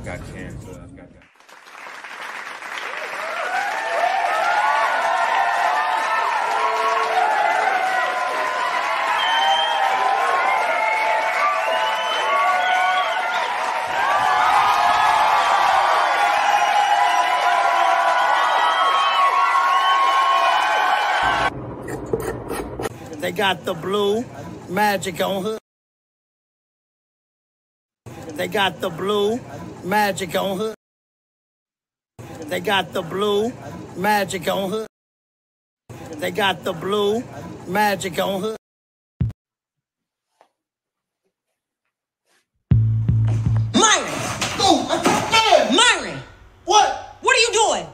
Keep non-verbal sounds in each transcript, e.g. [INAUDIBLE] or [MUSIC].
I've got cancer. I've got. They got the blue magic on her. They got the blue magic on hood. They got the blue magic on hood. They got the blue magic on hood. Myron! Oh, I can't man! Myron! What? What are you doing?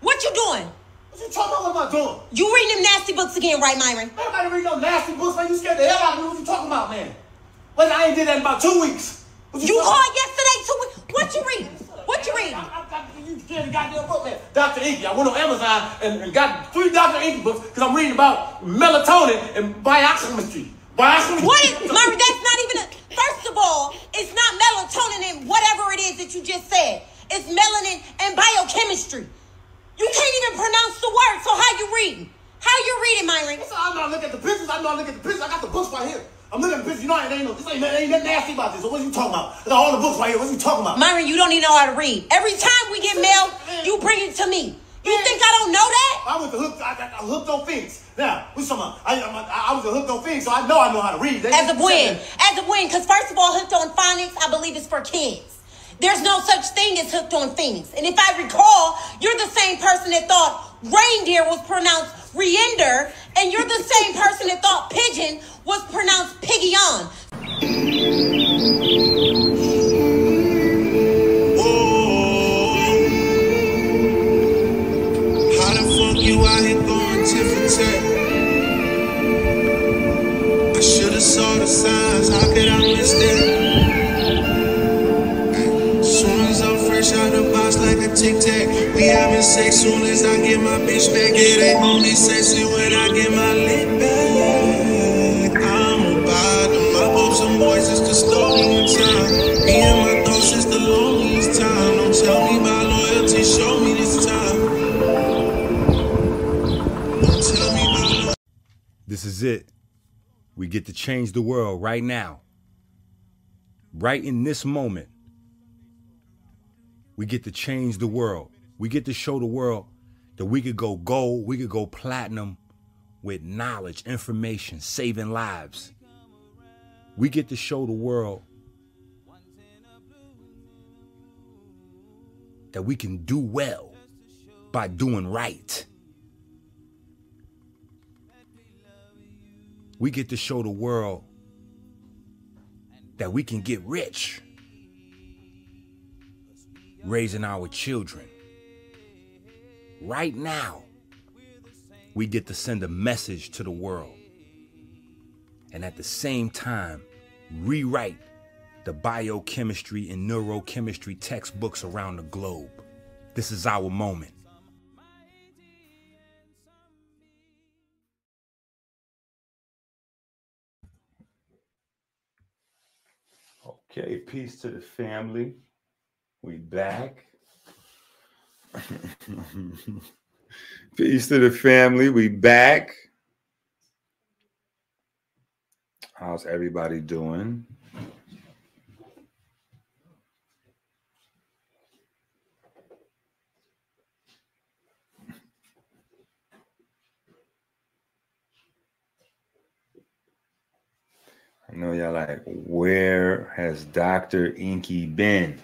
What you doing? What you talking about? What am I doing? You reading them nasty books again, right, Myron? Man, I gotta read no nasty books, man. You scared the hell out of me. What you talking about, man? Well, I ain't did that in about two weeks. You called yesterday too. What you reading? What you reading? I, I, I, you scared the goddamn book, man. Dr. EnQi. I went on Amazon and, and got three Dr. EnQi books because I'm reading about melatonin and biochemistry. Biochemistry. What is Myron? That's not even a. First of all, it's not melatonin and whatever it is that you just said. It's melanin and biochemistry. You can't even pronounce the word. So how you reading? How you reading, Myron? Listen, I'm not looking at the pictures. I'm not looking at the pictures. I got the books right here. I'm looking at the pictures. You know, I ain't no. This ain't, ain't nothing nasty about this. So what are you talking about? I got all the books right here. What are you talking about? Myron, you don't even know how to read. Every time we get mail, you bring it to me. You think I don't know that? I was hooked. I got hooked on Phoenix. Now, what you talking about? I, I, I was hooked on Phoenix, so I know I know how to read. They- As a when? As a when? Because first of all, hooked on phonics, I believe is for kids. There's no such thing as hooked on things. And if I recall, you're the same person that thought reindeer was pronounced reinder, and you're the same person that thought pigeon was pronounced piggion. How change the world right now. Right in this moment. We get to change the world. We get to show the world that we could go gold, we could go platinum with knowledge, information, saving lives. We get to show the world that we can do well by doing right. We get to show the world that we can get rich raising our children. Right now, we get to send a message to the world and at the same time rewrite the biochemistry and neurochemistry textbooks around the globe. This is our moment. Okay, peace to the family. We back. [LAUGHS] peace to the family. We back. How's everybody doing? I know y'all like, where has Dr. EnQi been?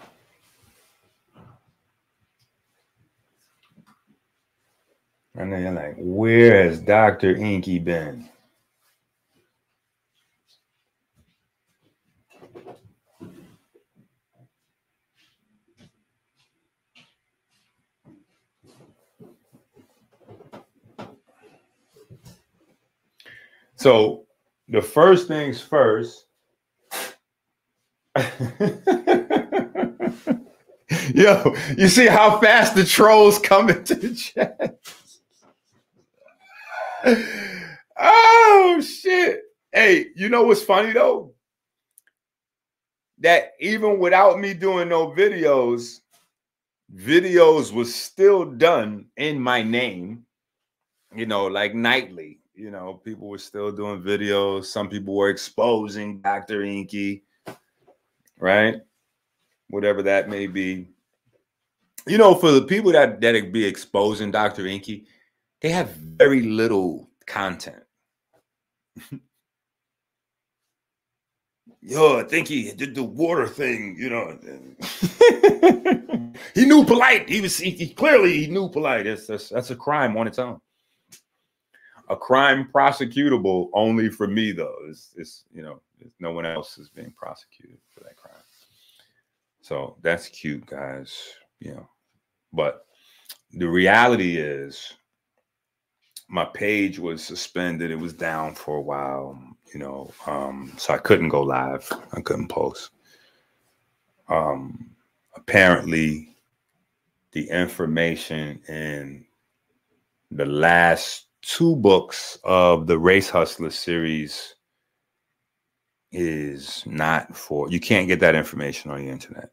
I know you're like, where has Dr. EnQi been? So the first things first. [LAUGHS] Yo, you see how fast the trolls come into the chat? oh shit. Hey, you know what's funny though? that even without me doing no videos, videos was still done in my name, you know, like nightly. You know, people were still doing videos. Some people were exposing Dr. EnQi, right? Whatever that may be. You know, for the people that that be exposing Dr. EnQi, they have very little content. [LAUGHS] Yo, I think he did the water thing, you know. [LAUGHS] he knew polite. He was he, he, clearly he knew polite. That's, that's that's a crime on its own. A crime prosecutable only for me though. It's, it's you know no one else is being prosecuted for that crime. So that's cute, guys. You know, but the reality is my page was suspended. It was down for a while, you know, um, so I couldn't go live. I couldn't post. Um, apparently, the information in the last two books of the Race Hustler series is not for you can't get that information on the internet.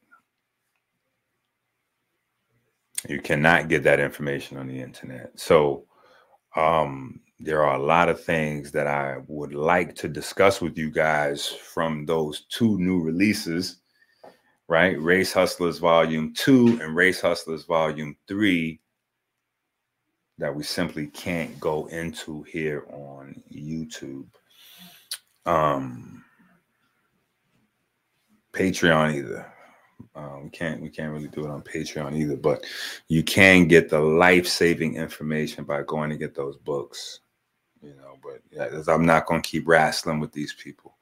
You cannot get that information on the internet. So um, there are a lot of things that I would like to discuss with you guys from those two new releases, right? Race Hustlers Volume 2 and Race Hustlers Volume 3 that we simply can't go into here on YouTube. Um Patreon either. Um, we can't we can't really do it on Patreon either, but you can get the life saving information by going to get those books. You know, but yeah, I'm not to keep wrestling with these people.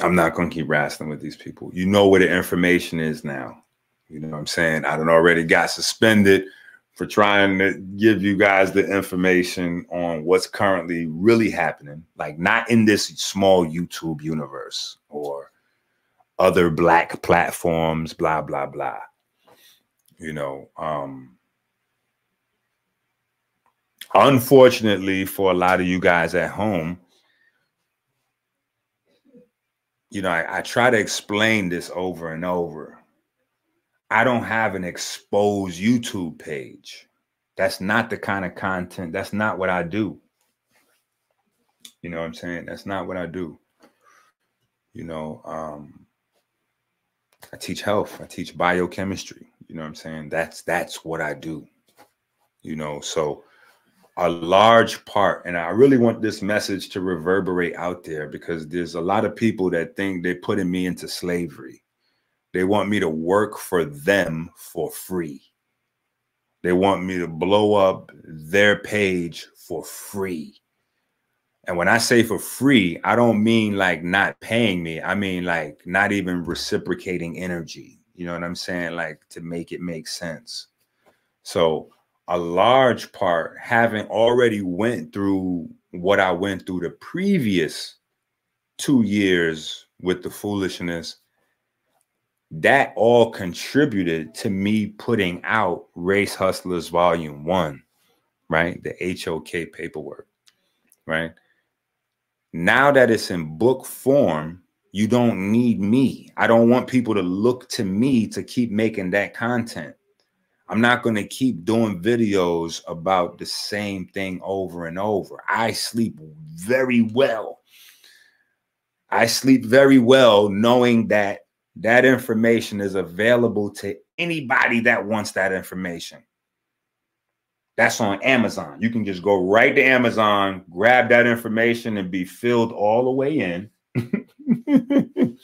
I'm not to keep wrestling with these people. You know where the information is now. You know what I'm saying? I don't already got suspended for trying to give you guys the information on what's currently really happening, like not in this small YouTube universe or other black platforms, blah, blah, blah. You know, um, unfortunately for a lot of you guys at home, you know, I, I try to explain this over and over. I don't have an exposed YouTube page. That's not the kind of content. That's not what I do. You know what I'm saying? That's not what I do. You know, um, I teach health. I teach biochemistry. You know what I'm saying? That's that's what I do. You know, so a large part, and I really want this message to reverberate out there because there's a lot of people that think they're putting me into slavery. They want me to work for them for free. They want me to blow up their page for free. And when I say for free, I don't mean like not paying me. I mean like not even reciprocating energy. You know what I'm saying? Like to make it make sense. So a large part, having already went through what I went through the previous two years with the foolishness, that all contributed to me putting out Race Hustlers Volume One, right? The HOK paperwork, right? Now that it's in book form, you don't need me. I don't want people to look to me to keep making that content. I'm not going to keep doing videos about the same thing over and over. I sleep very well. I sleep very well knowing that that information is available to anybody that wants that information. That's on Amazon. You can just go right to Amazon, grab that information, and be filled all the way in. [LAUGHS]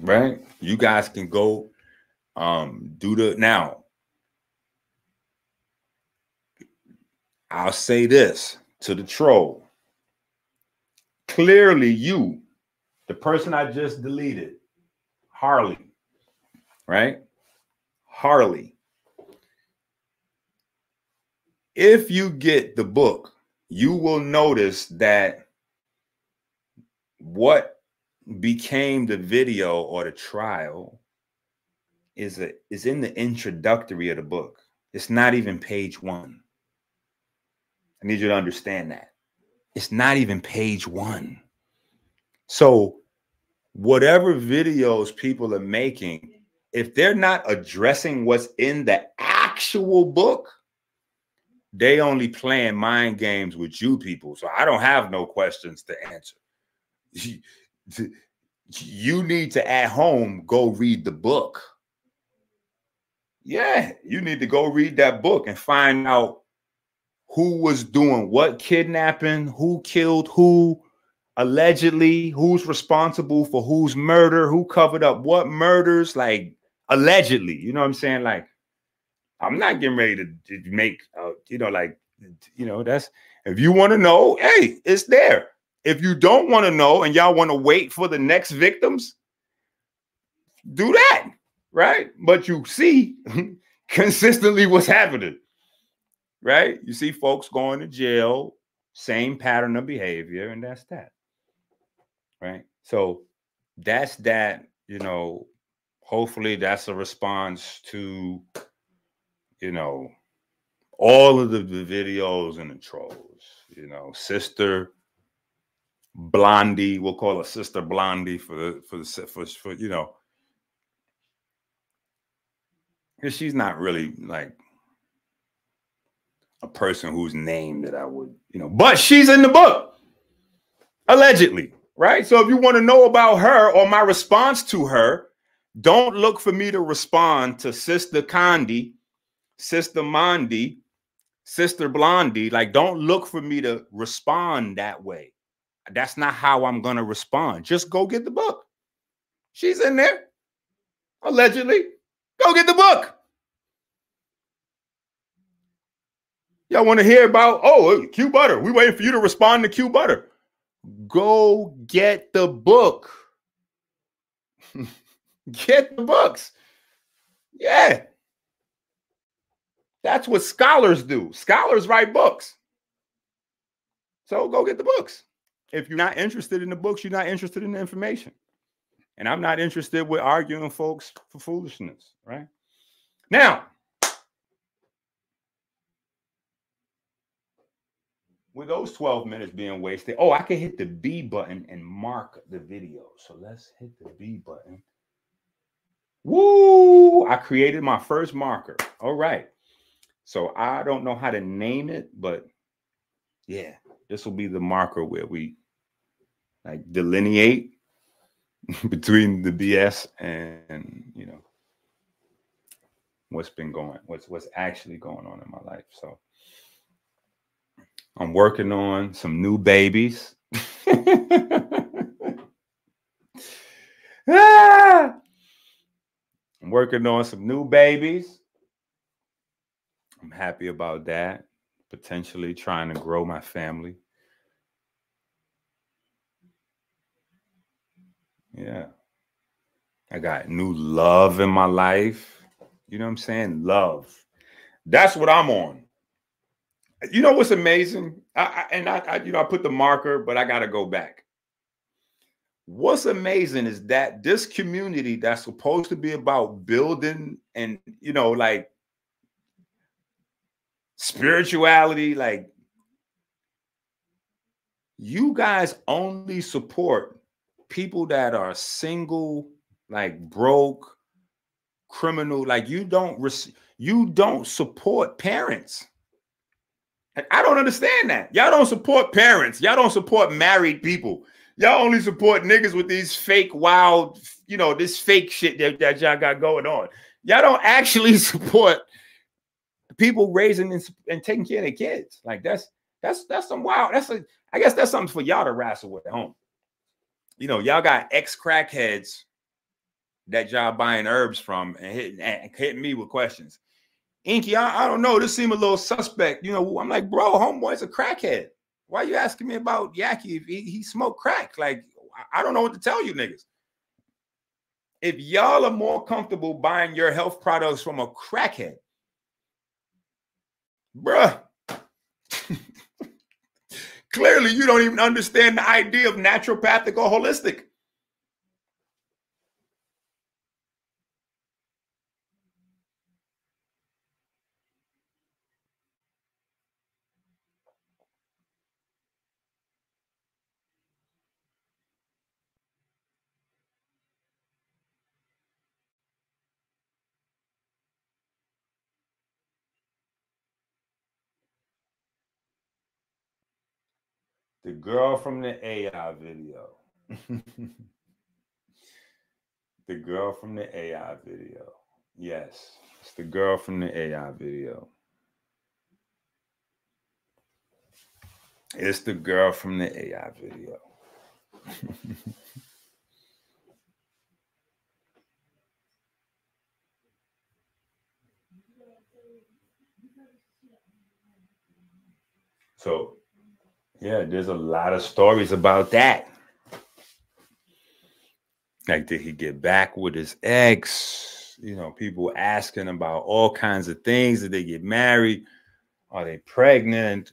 right? You guys can go um do the now. I'll say this to the troll. Clearly, you, the person I just deleted, Harley, right? Harley. If you get the book, you will notice that what became the video or the trial is a is in the introductory of the book. It's not even page one. I need you to understand that. It's not even page one. So, whatever videos people are making, if they're not addressing what's in the actual book, they only playing mind games with you people. So I don't have no questions to answer. [LAUGHS] You need to at home go read the book. Yeah, you need to go read that book and find out who was doing what kidnapping, who killed who, allegedly, who's responsible for whose murder, who covered up what murders, like allegedly. You know what I'm saying? Like, I'm not getting ready to, to make, uh, you know, like, you know, that's if you want to know, hey, it's there. If you don't want to know and y'all want to wait for the next victims, do that, right? But you see [LAUGHS] consistently what's happening, right? You see folks going to jail, same pattern of behavior, and that's that, right? So that's that, you know, hopefully that's a response to, you know, all of the, the videos and the trolls, you know, sister Blondie. We'll call her Sister Blondie for the for the for, for you know, because she's not really like a person whose name that I would you know, but she's in the book allegedly, right? So if you want to know about her or my response to her, don't look for me to respond to Sister Condi, Sister Mondi, Sister Blondie. Like, don't look for me to respond that way that's not how I'm going to respond. Just go get the book. She's in there, allegedly. Get the book. Y'all want to hear about, oh, uh, Q Butter. We waiting for you to respond to Q Butter. Go get the book. [LAUGHS] get the books. Yeah. That's what scholars do. Scholars write books. So go get the books. If you're not interested in the books, you're not interested in the information. And I'm not interested with arguing folks for foolishness, right? Now, with those 12 minutes being wasted, oh, I can hit the B button and mark the video. So let's hit the B button. Woo! I created my first marker. All right. So I don't know how to name it, but yeah, this will be the marker where we like delineate [LAUGHS] between the BS and you know what's been going, what's what's actually going on in my life. So I'm working on some new babies. [LAUGHS] ah! I'm working on some new babies. I'm happy about that. Potentially trying to grow my family. Yeah. I got new love in my life. You know what I'm saying? Love. That's what I'm on. You know what's amazing? I, I, and I, I, you know, I put the marker, but I got to go back. What's amazing is that this community that's supposed to be about building and, you know, like spirituality, like you guys only support people that are single, like broke, criminal, like you don't res- you don't support parents. I don't understand that. Y'all don't support parents. Y'all don't support married people. Y'all only support niggas with these fake, wild, you know, this fake shit that, that y'all got going on. Y'all don't actually [LAUGHS] support people raising and, and taking care of their kids. Like that's that's that's some wild. That's a I guess that's something for y'all to wrestle with at home you know, y'all got ex crackheads that y'all buying herbs from and hitting, and hitting me with questions. EnQi, I, I don't know. This seemed a little suspect. You know, I'm like, bro, homeboy's a crackhead. Why you asking me about Yahki if he, he smoked crack? Like, I don't know what to tell you niggas. If y'all are more comfortable buying your health products from a crackhead, bruh, Clearly, you don't even understand the idea of naturopathic or holistic. The girl from the AI video. [LAUGHS] the girl from the AI video. Yes, it's the girl from the AI video. It's the girl from the AI video. [LAUGHS] so, yeah, there's a lot of stories about that. Like, did he get back with his ex? You know, people asking about all kinds of things. Did they get married? Are they pregnant?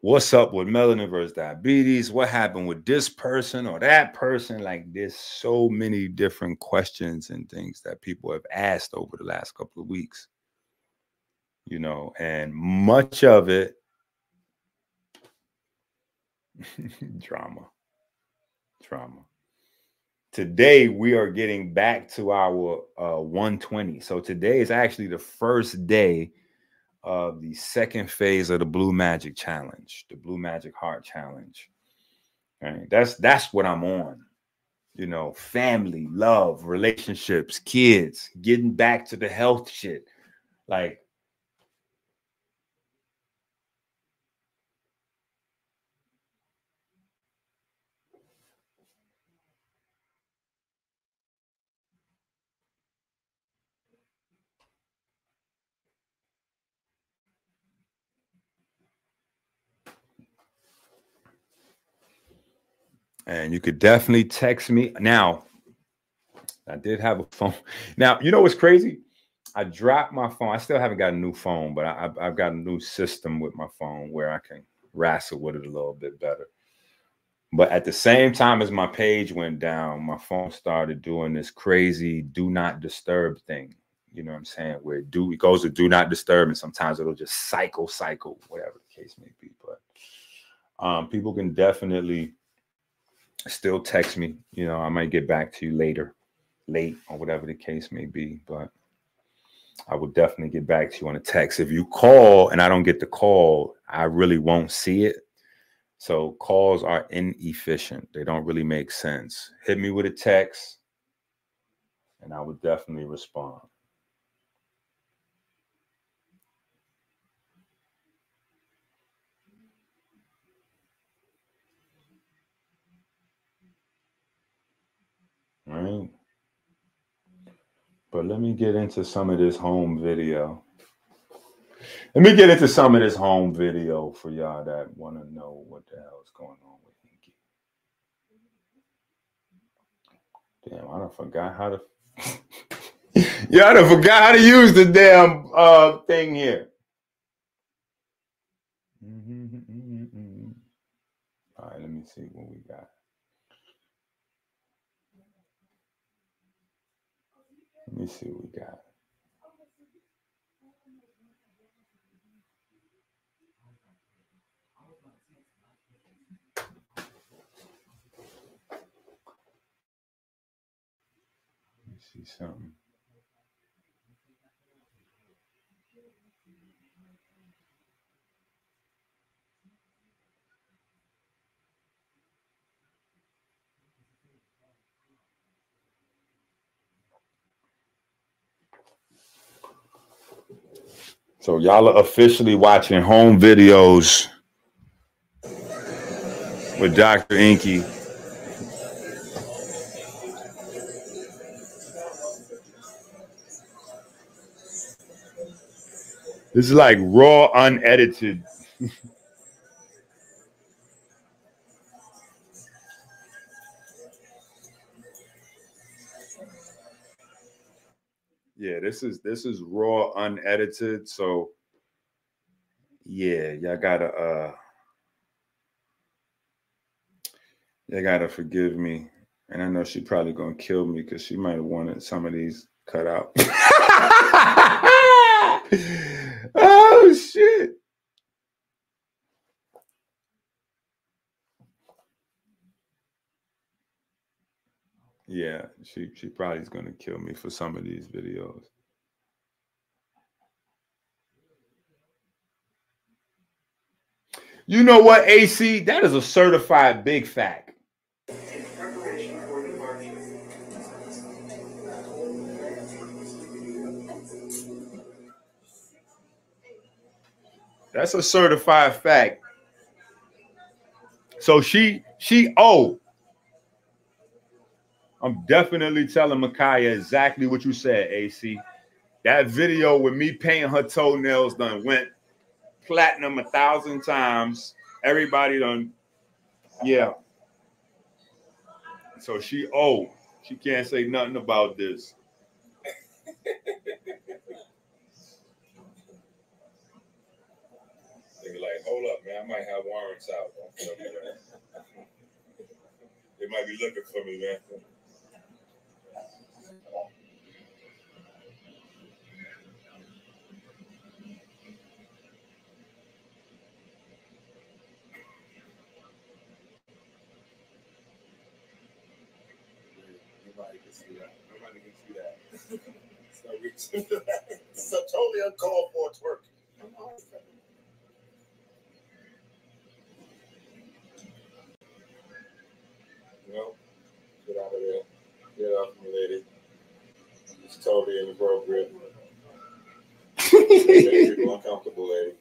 What's up with melanin versus diabetes? What happened with this person or that person? Like, there's so many different questions and things that people have asked over the last couple of weeks. You know, and much of it [LAUGHS] drama, drama today we are getting back to our uh, 120. So today is actually the first day of the second phase of the Blue Magic Challenge, the Blue Magic Heart Challenge. Right? That's that's what I'm on. You know, family, love, relationships, kids, getting back to the health shit. Like and you could definitely text me. Now, I did have a phone. [LAUGHS] Now, you know what's crazy? I dropped my phone. I still haven't got a new phone, but I, have got a new system with my phone where I can wrestle with it a little bit better. But at the same time as my page went down, my phone started doing this crazy do not disturb thing. You know what I'm saying? Where it do it goes to do not disturb, and sometimes it'll just cycle, cycle, whatever the case may be. But um, people can definitely still text me. You know, I might get back to you later, late, or whatever the case may be. But I will definitely get back to you on a text. If you call and I don't get the call, I really won't see it. So calls are inefficient. They don't really make sense. Hit me with a text and I would definitely respond. right? But let me get into some of this home video. Let me get into some of this home video for y'all that want to know what the hell is going on with EnQi. Damn, I don't forgot how to. [LAUGHS] I done forgot how to use the damn uh thing here. [LAUGHS] All right, let me see what we got. Let me see what we got. Let me see something. So y'all are officially watching home videos with Dr. EnQi. This is like raw, unedited. [LAUGHS] yeah, this is this is raw, unedited. So yeah, y'all gotta uh y'all gotta forgive me. And I know she probably gonna kill me because she might have wanted some of these cut out. [LAUGHS] oh shit. Yeah, she she probably is gonna kill me for some of these videos. You know what, AC? That is a certified big fact. That's a certified fact. So she she oh I'm definitely telling Mukaya exactly what you said, AC. That video with me painting her toenails done went platinum a thousand times. Everybody done, yeah. So she oh, she can't say nothing about this. They be like, hold up, man, I might have warrants out. They might be looking for me, man. Nobody can see that. Nobody can see that. It's, no reason for that. it's a totally uncalled for twerk. No, get out of there. Get off me, lady. It's totally inappropriate. [LAUGHS] Make people uncomfortable, lady.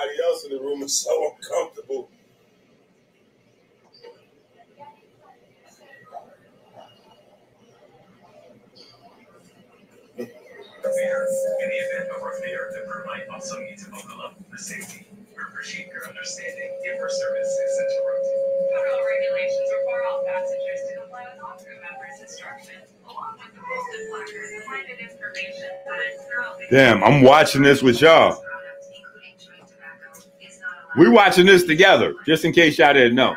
Everybody else in the room is so uncomfortable. In the event of to buckle up for safety. We appreciate your understanding if our service is interrupted. Federal regulations require all passengers to comply with all crew members' instructions, along with the posted and information Damn, I'm watching this with y'all. Is not allowed. We watching this together, just in case y'all didn't know.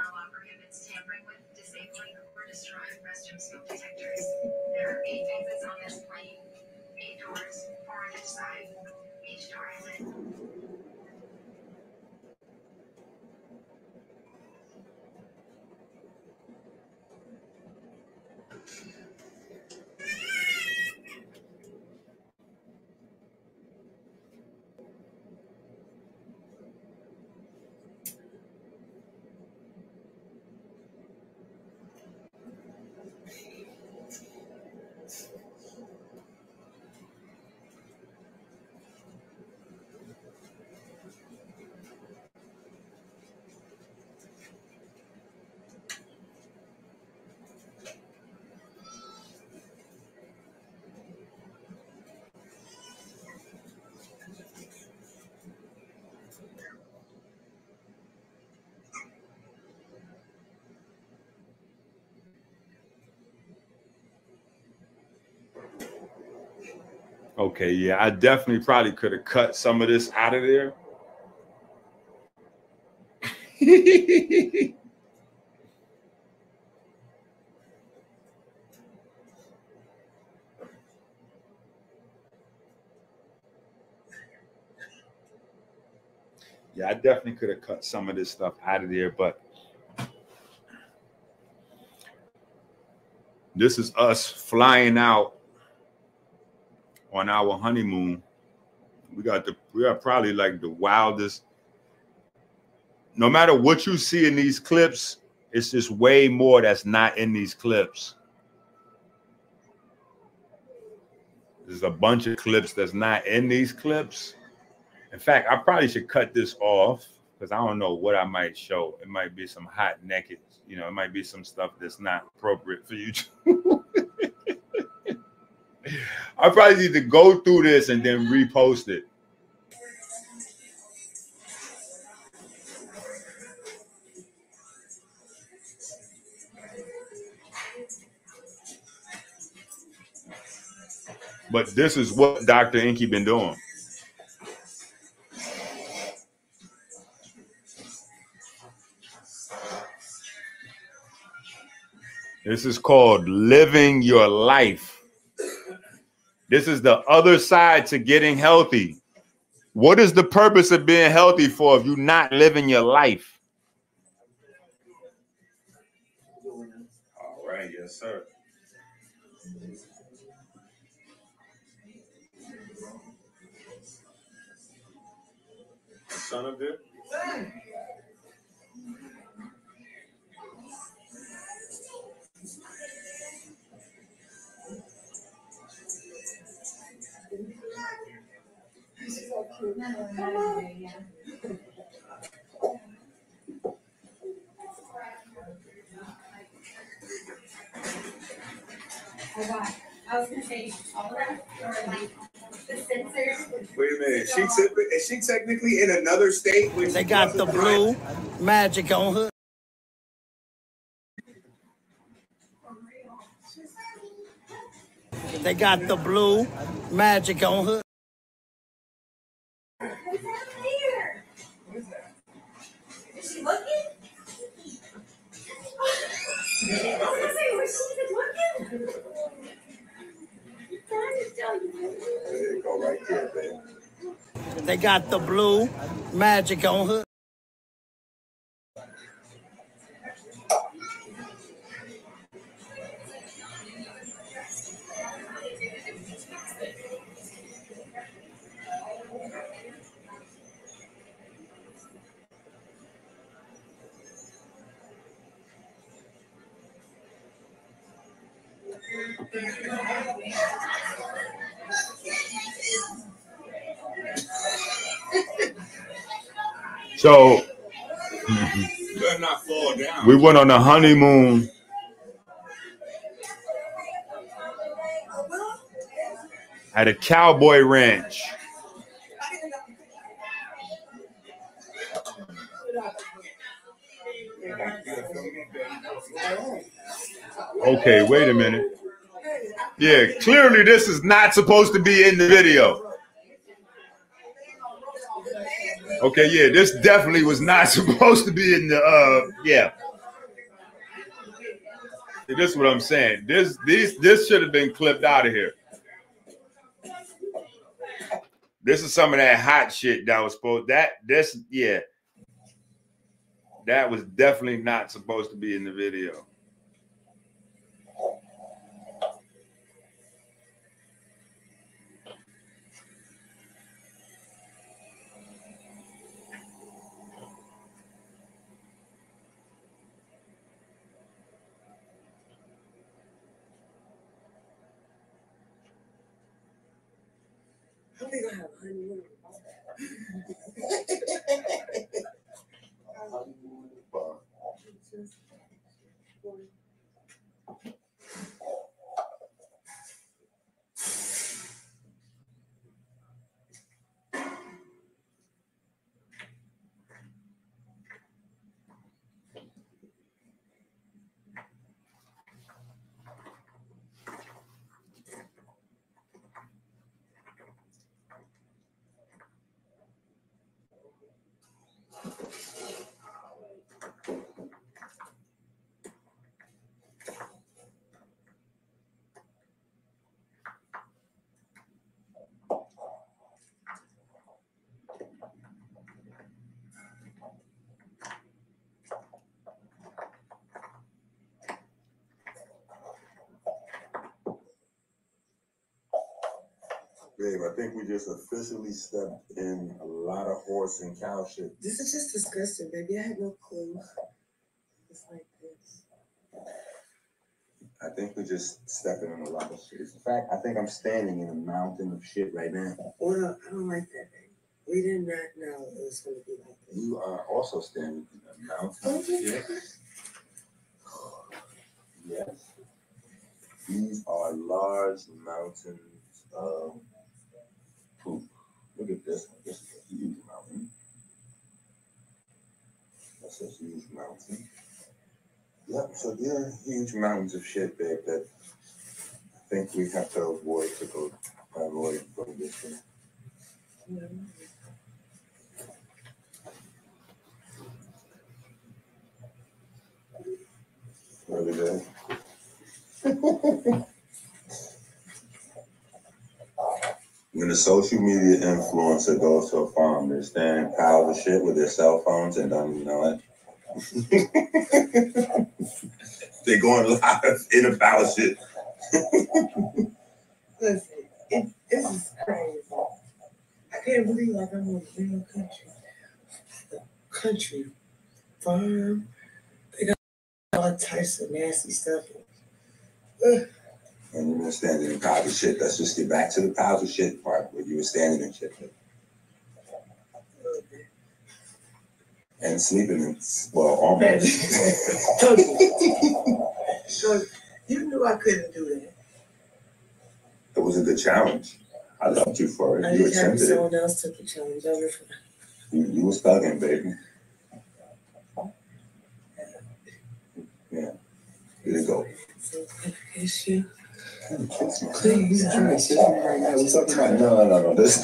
Okay, yeah, I definitely probably could have cut some of this out of there. [LAUGHS] yeah, I definitely could have cut some of this stuff out of there, but this is us flying out on our honeymoon. We got the we are probably like the wildest. No matter what you see in these clips, it's just way more that's not in these clips. There's a bunch of clips that's not in these clips. In fact, I probably should cut this off because I don't know what I might show. It might be some hot naked, you know, it might be some stuff that's not appropriate for you. [LAUGHS] I probably need to go through this and then repost it. But this is what Dr. EnQi been doing. This is called living your life. This is the other side to getting healthy. What is the purpose of being healthy for if you're not living your life? All right, yes, sir. Son of good. It. I was gonna say, all of that, or like, the sensors. Wait a minute. She te- is she technically in another state? When They she got the blue magic on her. They got the blue magic on hood. They got the blue magic on hood. So You better not fall down. we went on a honeymoon. At a cowboy ranch. Okay, wait a minute. Yeah, clearly this is not supposed to be in the video. Okay, yeah, this definitely was not [LAUGHS] supposed to be in the uh yeah. This is what I'm saying. This these this should have been clipped out of here. This is some of that hot shit that was supposed that this yeah. That was definitely not supposed to be in the video. We gonna have a [LAUGHS] Babe, I think we just officially stepped in a lot of horse and cow shit. This is just disgusting, baby. I had no clue. It's like this. I think we're just stepping in a lot of shit. In fact, I think I'm standing in a mountain of shit right now. Well, I don't like that, baby. We did not know it was gonna be like this. You are also standing in a mountain of shit. [SIGHS] Yes. These are large mountains of. Look at this one. This is a huge mountain. That's a huge mountain. Yep, so there are huge mountains of shit, babe, that I think we have to avoid to go avoid go this way. Really good. When a social media influencer goes to a farm, they're standing piles of shit with their cell phones and don't even know it. [LAUGHS] they're going live in a pile of shit. Listen, this is crazy. I can't believe like I'm in a real country country farm. They got all types of nasty stuff. Ugh. And you were standing in piles of shit. Let's just get back to the piles of shit part where you were standing in shit. And sleeping in, well, almost. [LAUGHS] so you knew I couldn't do that. It was a good challenge. I loved you for it. I You just happy attempted it. someone else took the challenge over for. You, you was thugging, baby. Yeah. Here you go. You. Please, Joyce, you're talking right now. We're no, no, no. This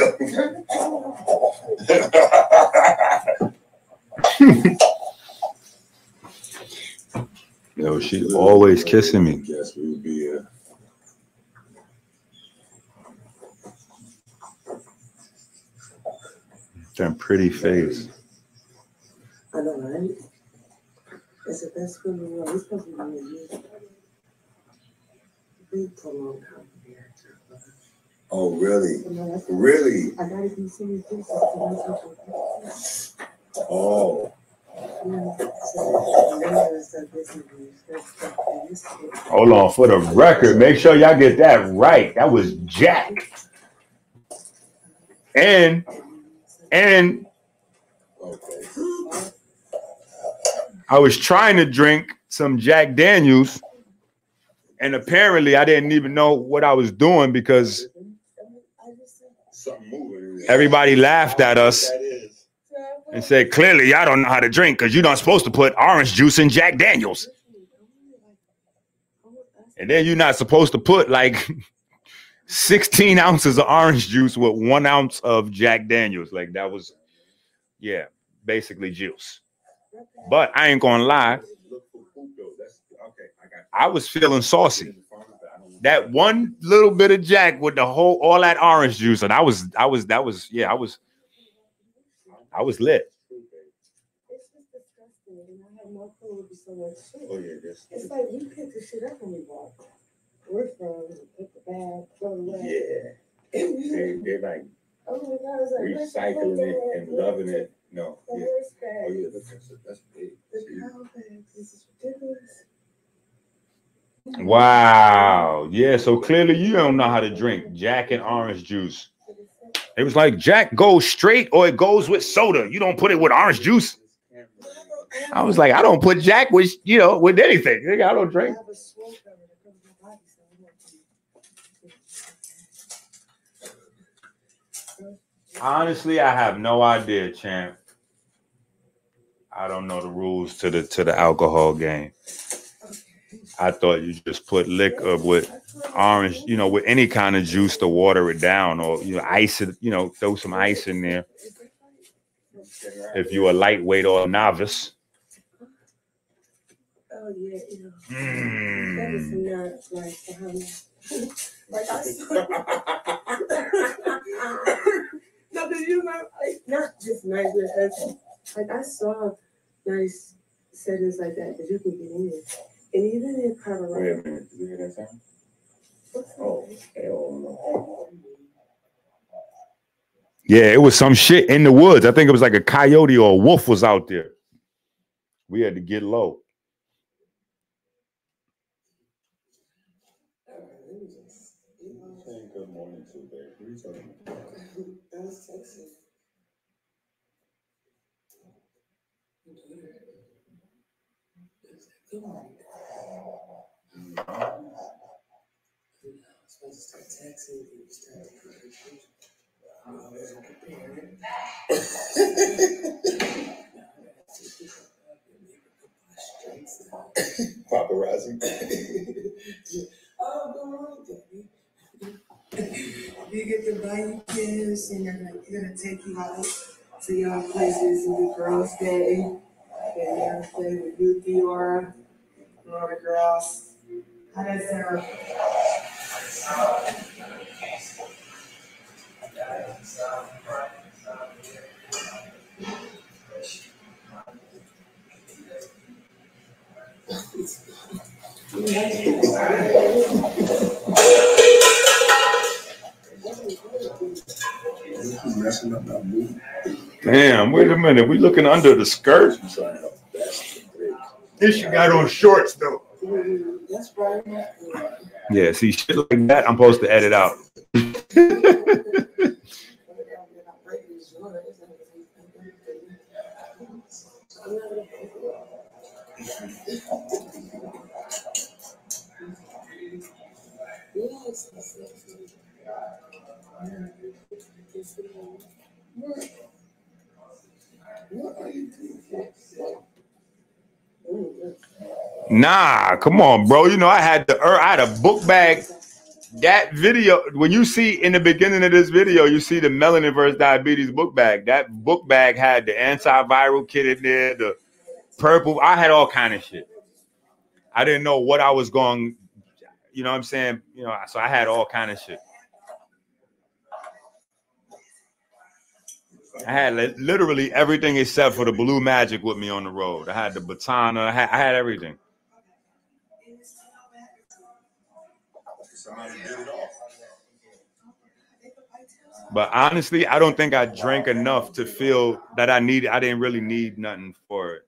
Yo, she always kissing me. Guess we would be uh, That pretty face. I know? It's the best food in the world. It's supposed to be Big prolonged compliment. Oh, really? You know, that's- Really? I gotta be. This is the most Oh. Hold on, for the record, make sure y'all get that right. That was Jack. And and I was trying to drink some Jack Daniels, and apparently I didn't even know what I was doing because everybody laughed at us and said, "Clearly, y'all don't know how to drink because you're not supposed to put orange juice in Jack Daniels." And then you're not supposed to put like [LAUGHS] 16 ounces of orange juice with one ounce of Jack Daniels. Like that was, yeah, basically juice. But I ain't gonna lie, I was feeling saucy. That one little bit of Jack with the whole all that orange juice, and I was, I was, that was, yeah, I was, I was lit. It's just disgusting and I have no clue so much. Oh, yeah, this. It's like we pick the shit up when we walk. We're from, pick the bag, throw it away. Yeah. They, they're like Oh my God, it's like. recycling it and in loving it. No. The Yeah. horse Oh, yeah, that's, that's big. the cow bag, this is ridiculous. Wow. Yeah. So clearly you don't know how to drink Jack and orange juice. It was like Jack goes straight or it goes with soda. You don't put it with orange juice. I was like, I don't put Jack with you know with anything. I don't drink. Honestly, I have no idea, champ. I don't know the rules to the to the alcohol game. I thought you just put liquor with orange, you know, with any kind of juice to water it down, or you know, ice it, you know, throw some ice in there. If you're a lightweight or a novice. Oh, yeah, you know. That Mm. is not like um, like I saw. no, but you know, like not just nice, but like I saw nice settings like that that you can get in, even in Wait a minute. Did you hear that sound? Oh, hell no. Yeah, it was some shit in the woods. I think it was like a coyote or a wolf was out there. We had to get low. Saying good morning to babe. What are you talking about? That was sexy. Good morning. You know, I'm supposed to start texting you Paparazzi. Oh, go on, baby. You get to buy you gifts and they're like, they're gonna take you out to your places and do girls' day. And you're gonna play with you, Dior, and all the girls. Damn, wait a minute. We looking under the skirt. This you got on shorts though. That's right. Yeah, see shit like that. I'm supposed to edit out. [LAUGHS] Nah, come on, bro. You know I had the er, I had a book bag. That video, when you see in the beginning of this video, you see the melanin versus diabetes book bag. That book bag had the antiviral kit in there, the purple. I had all kind of shit. I didn't know what I was going. You know what I'm saying? You know, so I had all kind of shit. I had literally everything except for the blue magic with me on the road. I had the batana. I had, I had everything. But honestly, I don't think I drank enough to feel that I needed. I didn't really need nothing for it.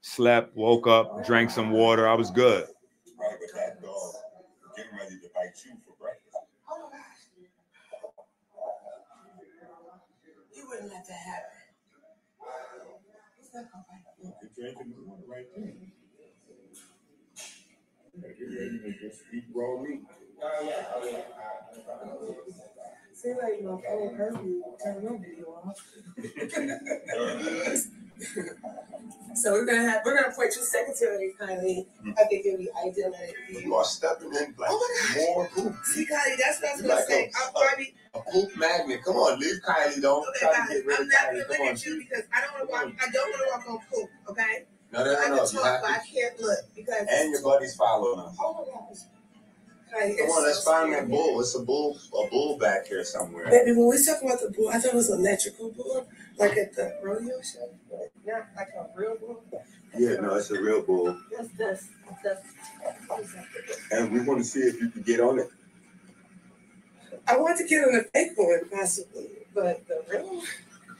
Slept, woke up, drank some water. I was good. Right, but that dog getting ready to bite you for breakfast. You wouldn't let that happen. Look, you're drinking the water right there. Yeah, Get ready to just eat raw meat. Seems like my phone heard me turn my video off. [LAUGHS] So we're gonna have, we're gonna appoint you secretary, Kylie. Hmm. I think it'd be ideal that it be. You are stepping in like oh more poop. See, Kylie, that's what I was You gonna like say. a- I'm probably, A poop magnet. Come on, leave Kylie. Don't okay, try to get rid I'm of not Kylie. Come on. at you because I don't wanna walk, I don't wanna walk on poop, okay? No, no, I no, can no. You talk, have but I to. can't look because. And your buddy's following us. My gosh. Come on, let's so find that bull. It's a bull, a bull back here somewhere. Baby, when we talk about the bull, I thought it was an electrical bull, like at the rodeo show, but not like a real bull. Yeah, no, it's a real bull. That's that's that's. And we want to see if you can get on it. I want to get on the fake one possibly, but the real one,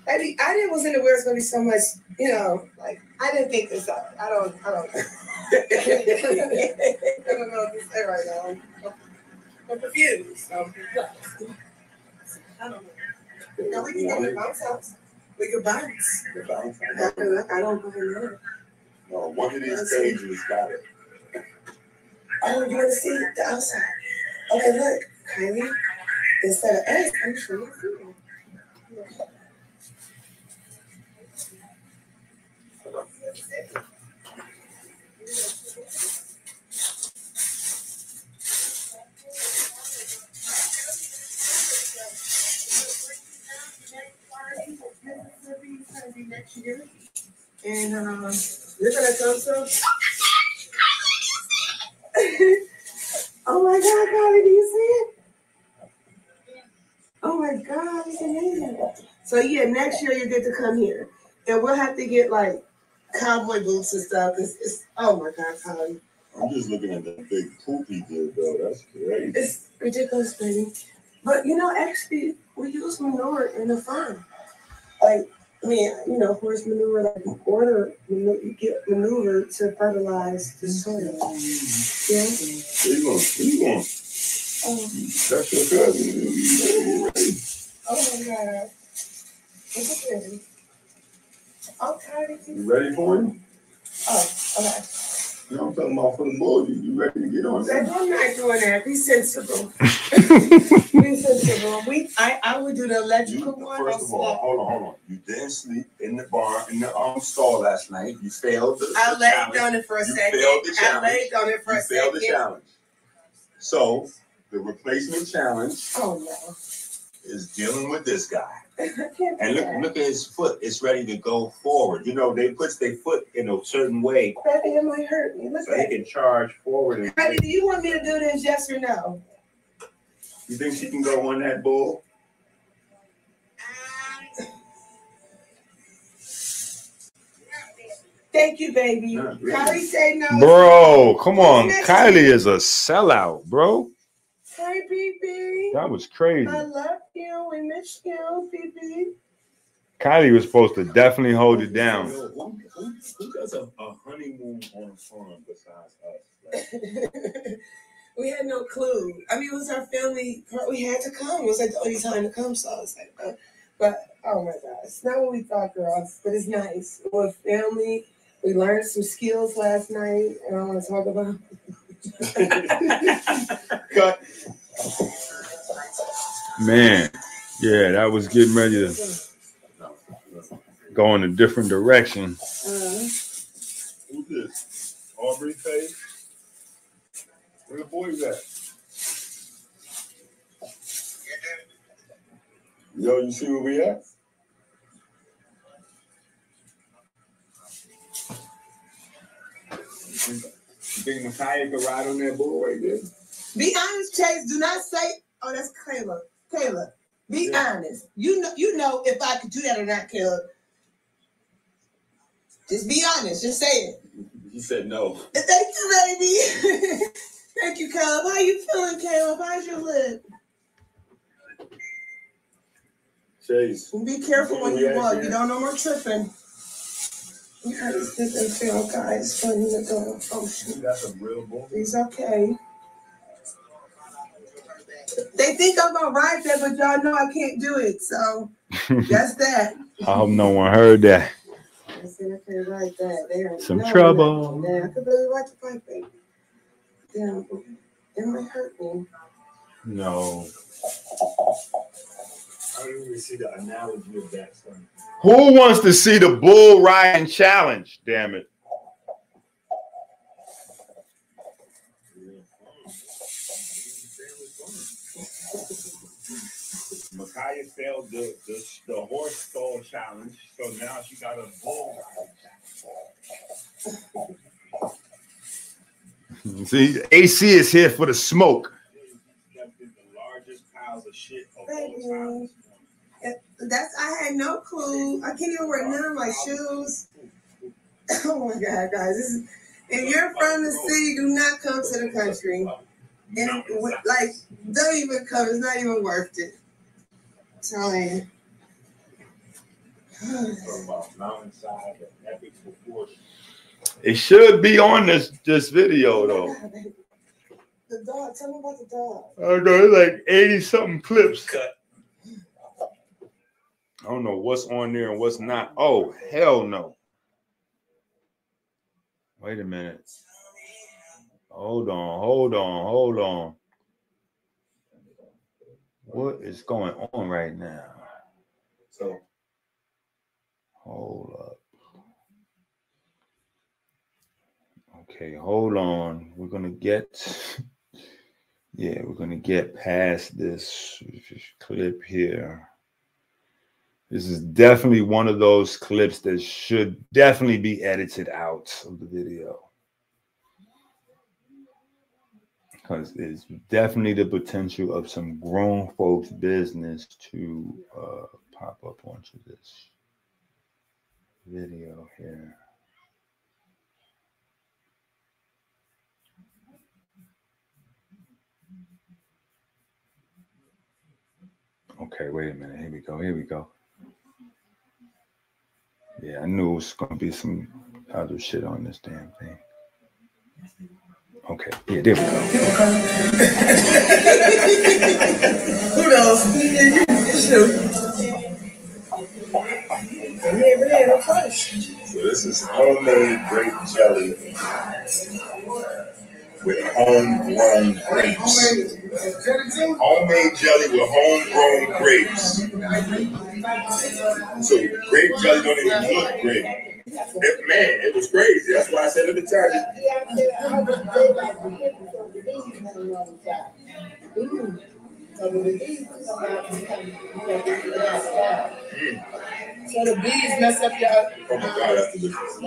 I didn't, I didn't wasn't aware it's gonna be so much, you know, like I didn't think this up. I don't I don't [LAUGHS] I don't know what to say right now. I'm, I'm confused. I'm. I don't know. Now we can go to bounce house. We can bounce. The bounce. I don't I don't go in. No, one of these cages got it. Oh, you want to see the outside? Okay, look, Kylie. Instead of I'm sure you see it. And um, you're gonna come so. [LAUGHS] oh my God, Kylie, do you see it? Oh my God, it's amazing. So yeah, next year you get to come here, and we'll have to get like cowboy boots and stuff. It's, it's oh my God, Kylie, I'm just looking at the big poop he did, though. That's crazy. it's ridiculous, baby. But you know, actually, we use manure in the farm. Like, I mean, you know, horse manure, like you order, you get manure to fertilize the soil. Mm-hmm. Yeah. Where you? Where you? Oh, That's your cousin. You ready? oh my God. Okay. Oh, Kylie, You ready for him? Oh, okay. You know, I'm talking about for the bull. You, you ready to get on that? I'm not doing that. Be sensible. [LAUGHS] Be sensible. We, I, I would do the electrical one. First of all, hold on, hold on. You didn't sleep in the barn, in the um, stall last night. You failed the, I the laid challenge. on it for a You second. failed the challenge. I laid on it for You a failed the challenge. So, the replacement challenge Oh no. is dealing with this guy. [LAUGHS] I can't And look, that. look at his foot. It's ready to go forward. You know, they put their foot in a certain way Baby, it might hurt me. Look so he at it. can charge forward. And Honey, do you want me to do this? Yes or no? you think she can go on that bull? Thank you, baby. Not really. Kylie say no. Bro, come on. Kylie is a sellout, bro. Hey, BB. That was crazy. I love you. We miss you, BB. Kylie was supposed to definitely hold it down. Who, who, who does a, a honeymoon on a farm besides us? Like, [LAUGHS] we had no clue. I mean, it was our family. We had to come. It was like the only time to come. So I was like, uh, but oh my God, it's not what we thought, girls. But it's nice. We're family. We learned some skills last night, and I want to talk about. Cut. Man, yeah, that was getting ready to go in a different direction. Uh, Who's this? Aubrey Faye? Where the boys at? Yo, you see where we at? You think, you think Messiah could ride on that bull right there? be honest, Chase. Do not say, "Oh, that's Kayla." Kayla, be Yeah. honest. You know, you know if I could do that or not, Kayla. Just be honest. Just say it. He said no. [LAUGHS] Thank you, baby. [LAUGHS] Thank you, Caleb. How you feeling, Caleb? How's your lip? Chase. Be careful when you walk. You don't know more tripping. You heard his lip and feel, guys. Funny to go. Oh shoot. That's a real bull. He's okay. They think I'm gonna ride that, but y'all know I can't do it. So [LAUGHS] that's that. I hope no one heard that. I can't that. They Some no, trouble. no. Yeah, I could really ride the bike, baby. Damn, it might hurt me. No. I don't even see the analogy of that, son. Who wants to see the bull riding challenge? Damn it. Mukaya failed the, the the horse stall challenge, so now she got a bull riding challenge. See, AC is here for the smoke. The largest piles of shit of all time. Baby. That's I had no clue. I can't even wear none of my shoes. [COUGHS] Oh my god, guys! This is, if you're from the city, do not come to the country. And like, don't even come. It's not even worth it. I'm telling you. Mountainside epic proportions. It should be on this this video oh though. The dog. Tell me about the dog. I don't know, it's like 80 something clips. Cut. I don't know what's on there and what's not. Oh, hell no. Wait a minute. Hold on, hold on, hold on. What is going on right now? So Hold up. Okay, hold on. We're gonna get [LAUGHS] yeah, we're gonna get past this clip here. This is definitely one of those clips that should definitely be edited out of the video. Because there's definitely the potential of some grown folks' business to uh, pop up onto this video here. Okay, wait a minute. Here we go. Here we go. Yeah, I knew it was gonna be some other shit on this damn thing. Okay, yeah, there we go. [LAUGHS] Who knows? Banana first. So this is homemade grape jelly with homegrown grapes. Homemade jelly with homegrown grapes. So grape jelly don't even look great. It- man, it was crazy. That's why I said let me try it. Mm. So the bees mess up your. Oh my god, that's delicious.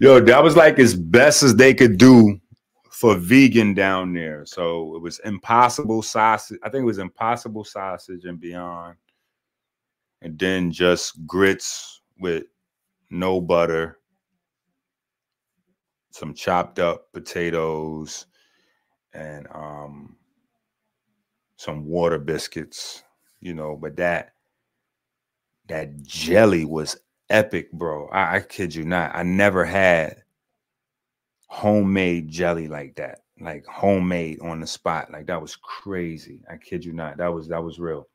Yo, that was like as best as they could do for vegan down there. So it was impossible sausage. I think it was impossible sausage and beyond. And then just grits with no butter, some chopped up potatoes, and um some water biscuits, you know, but that that jelly was epic, bro. I, I kid you not. I never had homemade jelly like that. Like homemade on the spot. Like that was crazy. I kid you not. That was that was real.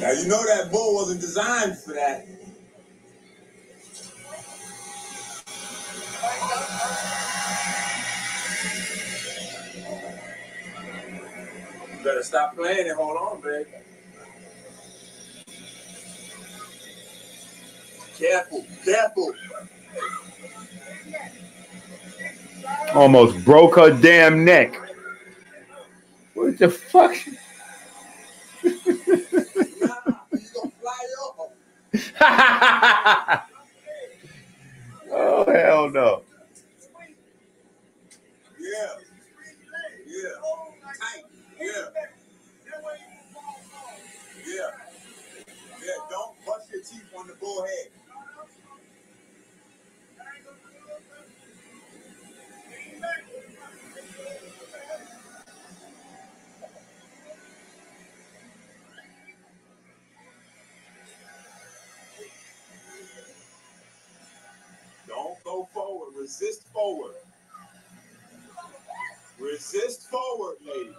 Now you know that bull wasn't designed for that. You better stop playing and hold on, babe. Careful, careful. Almost broke her damn neck. What the fuck? Yeah, you got fly off. Oh hell no. Yeah. Yeah. Yeah. Yeah. Yeah. Don't brush your teeth on the bullhead. Resist forward. Resist forward, lady.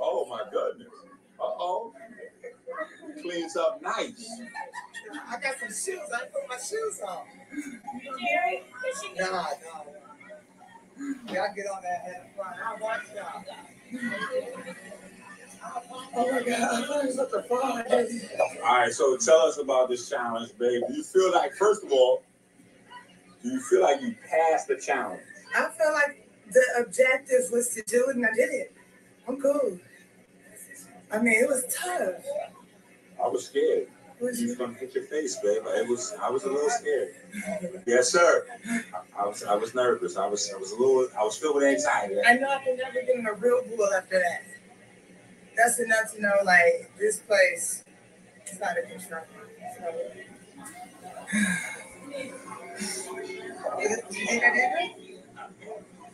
Oh my goodness. Uh oh. Cleans up nice. I got some shoes. I put my shoes on. Nah, nah. Y'all get on that head front. I'll watch y'all. Oh my God, such a fraud. All right, so tell us about this challenge, babe. Do you feel like, first of all, do you feel like you passed the challenge? I felt like the objective was to do it, and I did it. I'm cool. I mean, it was tough. I was scared. You was gonna hit your face, babe. It was. I was a little scared. Yes, sir. I, I was. I was nervous. I was. I was a little. I was filled with anxiety. I know I can never get in a real pool after that. That's enough to know, like, this place is not a.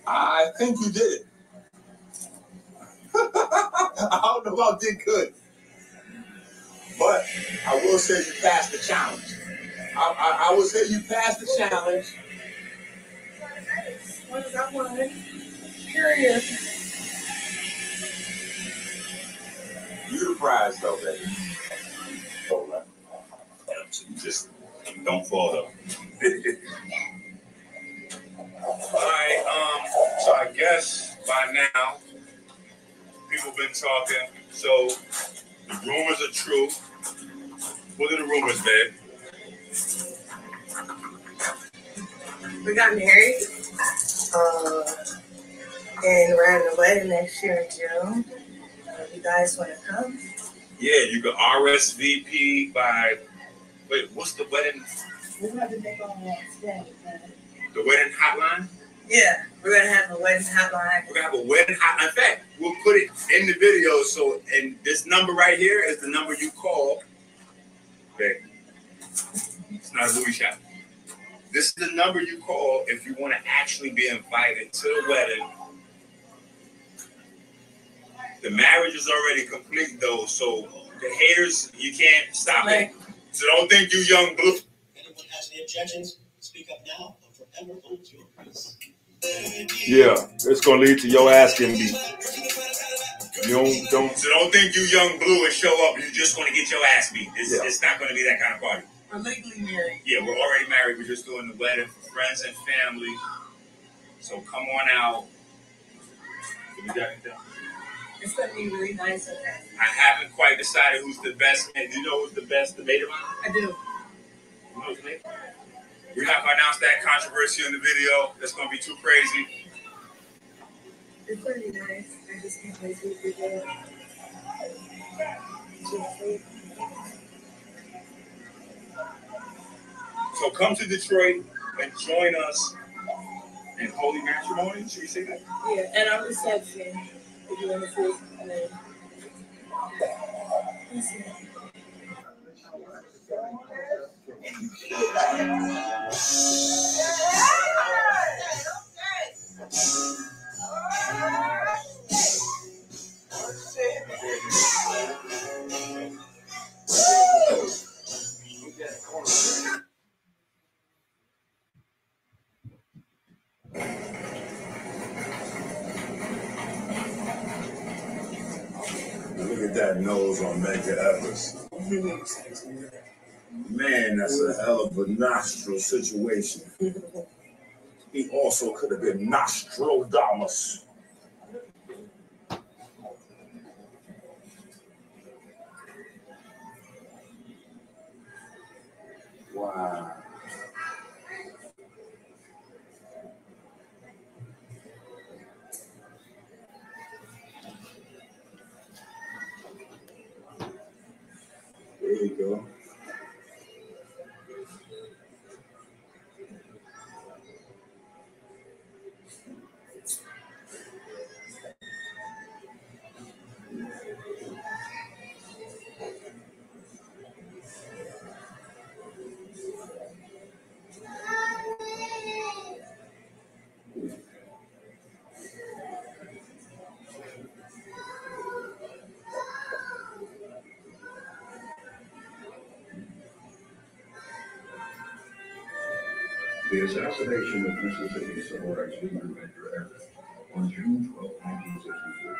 I? I think you did it. I don't know if I did good, but I will say you passed the challenge. I, I, I will say you passed the challenge. What is that one? Period. You the prize, though, baby. Oh, man. So just don't fall though. [LAUGHS] All right, um, so I guess by now people been talking. So the rumors are true. What are the rumors, babe? We got married. Uh, and we're having a wedding next year in June. Uh, you guys want to come? Yeah, you can RSVP by. Wait, what's the wedding? We're going to make on that. The wedding hotline? Yeah, we're gonna have a wedding hotline. We're gonna have a wedding hotline. In fact, we'll put it in the video. So, and this number right here is the number you call. Okay, it's not a movie shot. This is the number you call if you want to actually be invited to the wedding. The marriage is already complete though, so the haters you can't stop it. So don't think you young blue. Anyone has any objections, speak up now or forever hold your peace. Yeah, it's gonna lead to your ass getting beat. You don't don't So don't think you young blue and show up. You're just gonna get your ass beat. It's, Yeah. it's not gonna be that kind of party. We're legally married. Yeah, we're already married. We're just doing the wedding for friends and family. So come on out. So we got anything? It's gonna be really nice. Okay. I haven't quite decided who's the best. And you know who's the best debate of mine? I do. Who knows me? We're not gonna announce that controversy in the video. That's gonna be too crazy. It's gonna be nice. I just can't wait to be there. So come to Detroit and join us in holy matrimony, should we say that? Yeah, and our reception, if you want to see. uh, let's see. Look at that nose on Medgar Evers. Man, that's a hell of a nostril situation. He also could have been Nostradamus. Wow. There you go. The assassination of Mississippi civil rights leader Medgar Evers on June 12, 1963,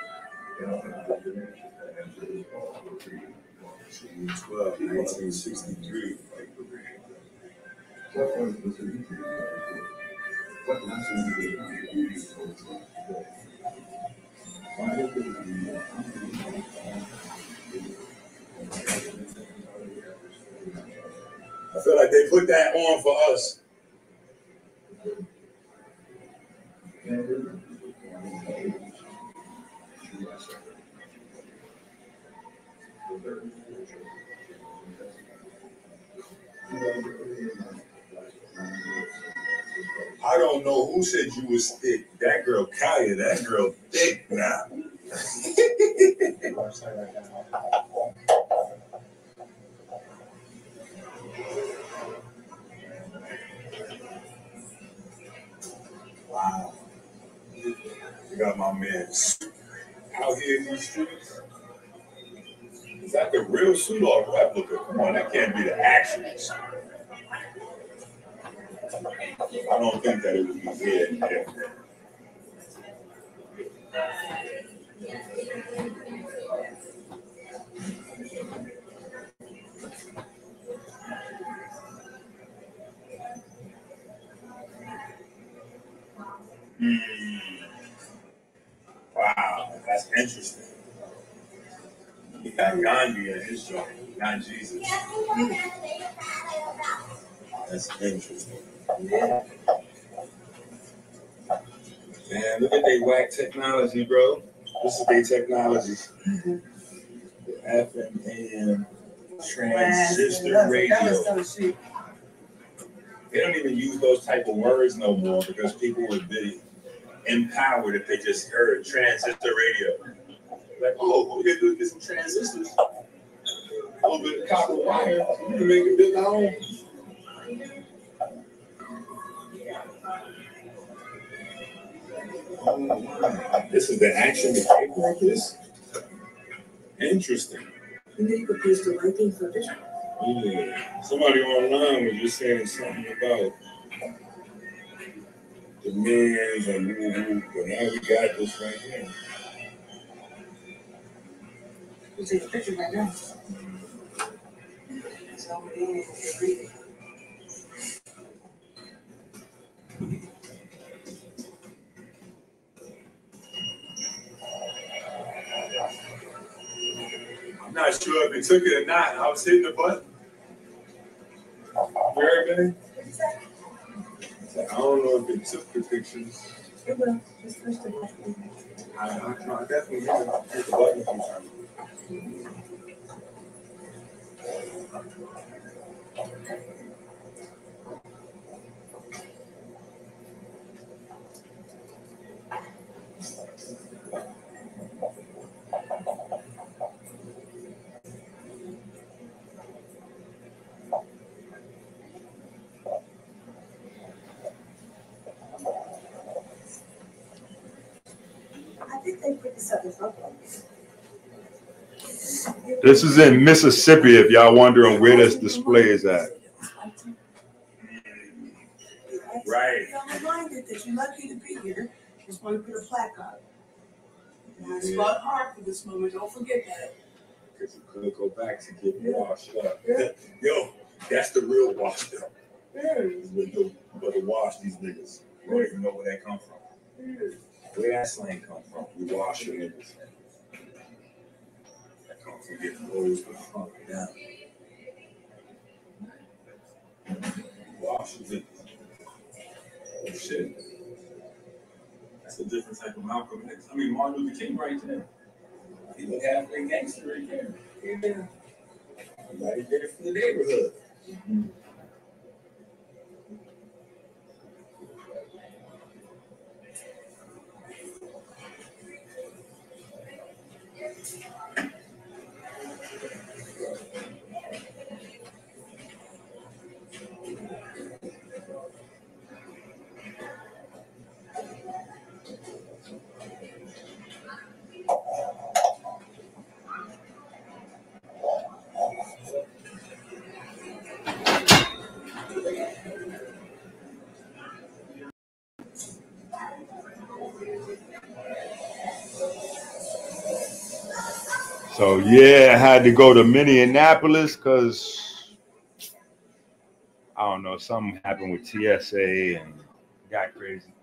cannot have been answered to answer for freedom. June 12, 1963. What was the significance of this work? What lessons did it give you told us today? Why did it I feel like they put that on for us. I don't know who said you was thick. That girl Kaya, that girl thick now. [LAUGHS] wow. Got my man out here in these streets. Is that the real suit or a replica? Come on, that can't be the actual suit. I don't think that it would be here and. Wow, that's interesting. He got Gandhi in his joint, not Jesus. That's interesting. Man, look at they whack technology, bro. This is their technology. The F and AM transistor radio. was so shit. They don't even use those type of words no more because people would be empowered if they just heard transistor radio. Like, oh, we gotta do is get some transistors. A little bit of copper wire. We can make it build our own. Um, this is the action to take like this. Interesting. And then you could use the lighting for this. Yeah. Somebody online was just saying something about demands and woo woo, but now we got this right here. You take a picture right now. So, yeah, it's reading. I'm not sure if it took it or not. I was hitting the button. You heard me? I don't know if it took the pictures. It will. Just push the button. I, I, I definitely hit the, hit the button a few times. This up in Buffalo. This is in Mississippi. If y'all wondering where this display is at. Right. I'm reminded that you're lucky to be here. Just want to put a plaque up. And I fought hard for this moment. Don't forget that. Because you could go back to get washed up. [LAUGHS] Yo, that's the real washed up. Is With the, with the wash these niggas. You don't even know where that come from. Where that slang come from? We wash your niggas. That come from getting rose with funk down. Wash your niggas. Oh, shit. That's a different type of Malcolm X. I mean, Martin Luther King right there. He look halfway gangster right there. Yeah. Somebody did it for the neighborhood. Mm-hmm. So yeah, I had to go to Minneapolis because I don't know, something happened with TSA and got crazy.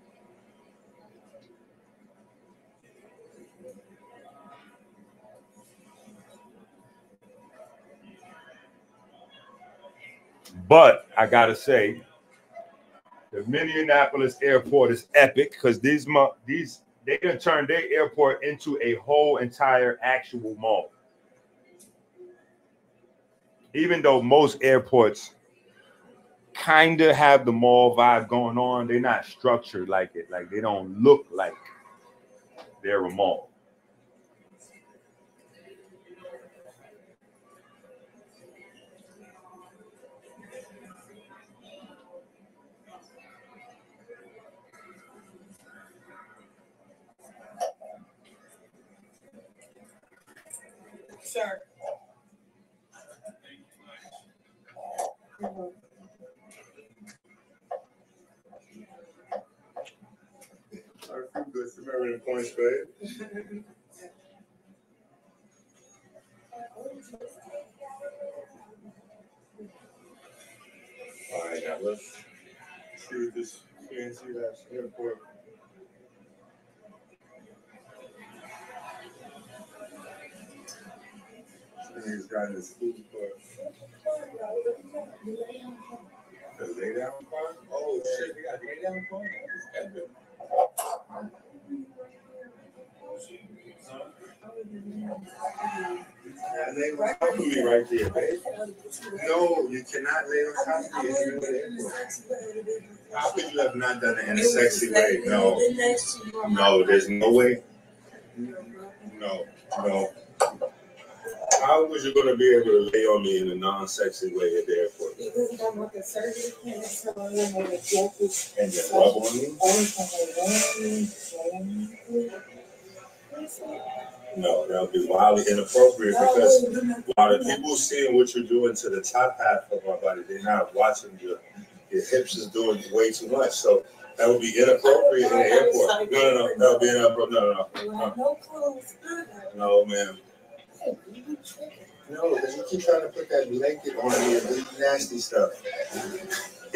But I gotta say, the Minneapolis airport is epic because these these they can turn their airport into a whole entire actual mall. Even though most airports kind of have the mall vibe going on, they're not structured like it. Like they don't look like they're a mall. Sir. All right, I'm good. Samaritan points, Spade. Lay on top of me right there, babe. No, you cannot lay on top of me. In the. How could you have not done it in a sexy way? No. No, there's no way. No, no. How was you gonna be able to lay on me in a non-sexy way at the airport? And then rub on me? No, that would be wildly inappropriate because while the people seeing what you're doing to the top half of my body, they're not watching your your hips is doing way too much. So that would be inappropriate in the airport. No, no, no, that would be inappropriate. No, no, no. No, man. No, because you keep trying to put that blanket on me and do nasty stuff. [LAUGHS]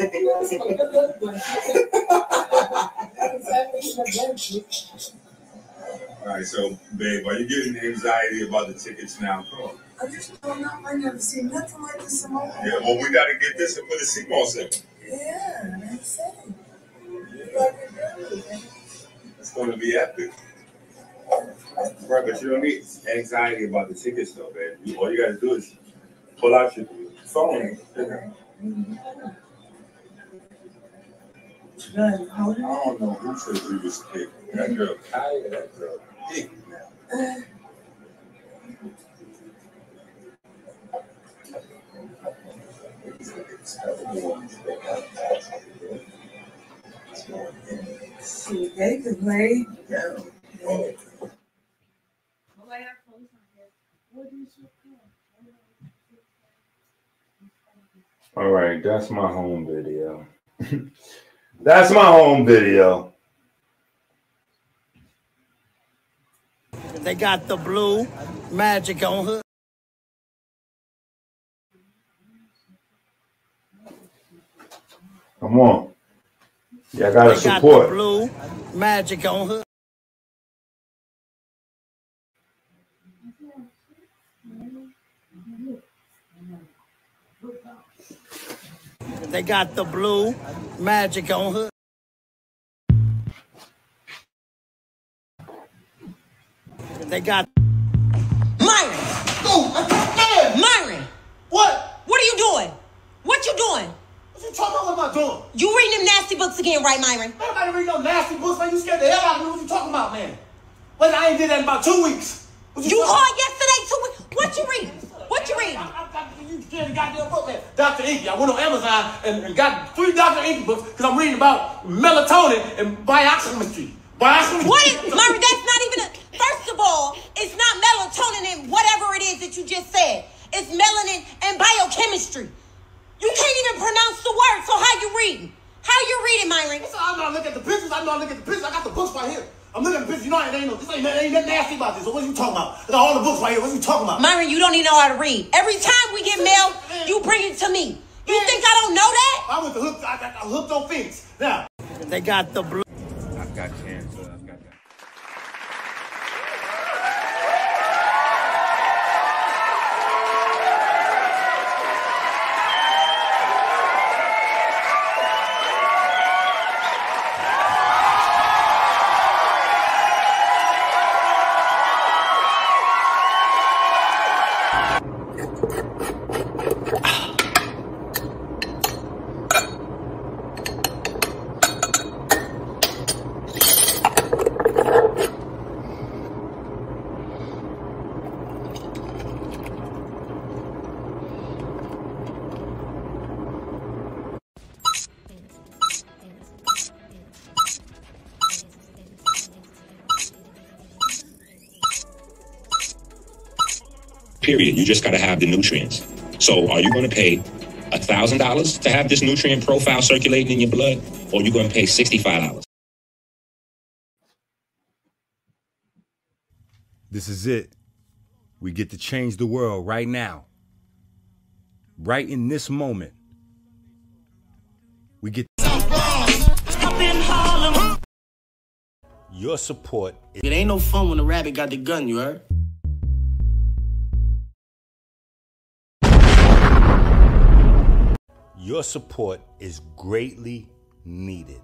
All right, so babe, are you getting anxiety about the tickets now? I just don't know. I never seen nothing like this in my life. Yeah, well, we got to get this and put a CMOS in. Yeah, that's it. It's going to be epic. Right, but you don't need anxiety about the tickets, though, man. You, all you got to do is pull out your phone. I don't know who said we was big. That girl, Kaya, that girl, big now. See, they could play. Oh, All right, that's my home video. [LAUGHS] that's my home video. They got the blue magic on her. Come on. Y'all gotta They got the support. blue magic on hood. They got the blue magic on hood. They got Myron! Myron! What? What are you doing? What you doing? What you talking about? What am I doing? You reading them nasty books again, right, Myron? Man, I read no nasty books, man. You scared the hell out of me. What you talking about, man? Wait, I ain't did that in about two weeks. What You talking- called yesterday too. What you reading? What you reading? You scared the goddamn book, man. Dr. EnQi. I went on Amazon and, and got three Dr. EnQi books because I'm reading about melatonin and biochemistry. Biochemistry. What is Myron? That's not even a. First of all, it's not melatonin and whatever it is that you just said. It's melanin and biochemistry. You can't even pronounce the word. So how you reading? How you reading, Myron? So I'm not looking at the pictures. I'm not looking at the pictures. I got the books right here. I'm looking at the pictures. You know, it ain't no, this ain't, ain't nothing nasty about this. So what are you talking about? I got all the books right here. What are you talking about? Myron, you don't even know how to read. Every time we get mail, you bring it to me. You think I don't know that? I went to hook. I got I hooked on Phoenix. Now, They got the blue. Just got to have the nutrients. So, are you going to pay thousand dollars to have this nutrient profile circulating in your blood, or are you going to pay sixty-five dollars? This is it. We get to change the world right now. Right in this moment. We get your support. It ain't no fun when the rabbit got the gun, you heard? Your support is greatly needed.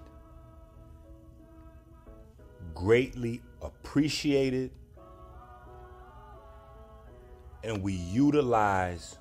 Greatly appreciated. And we utilize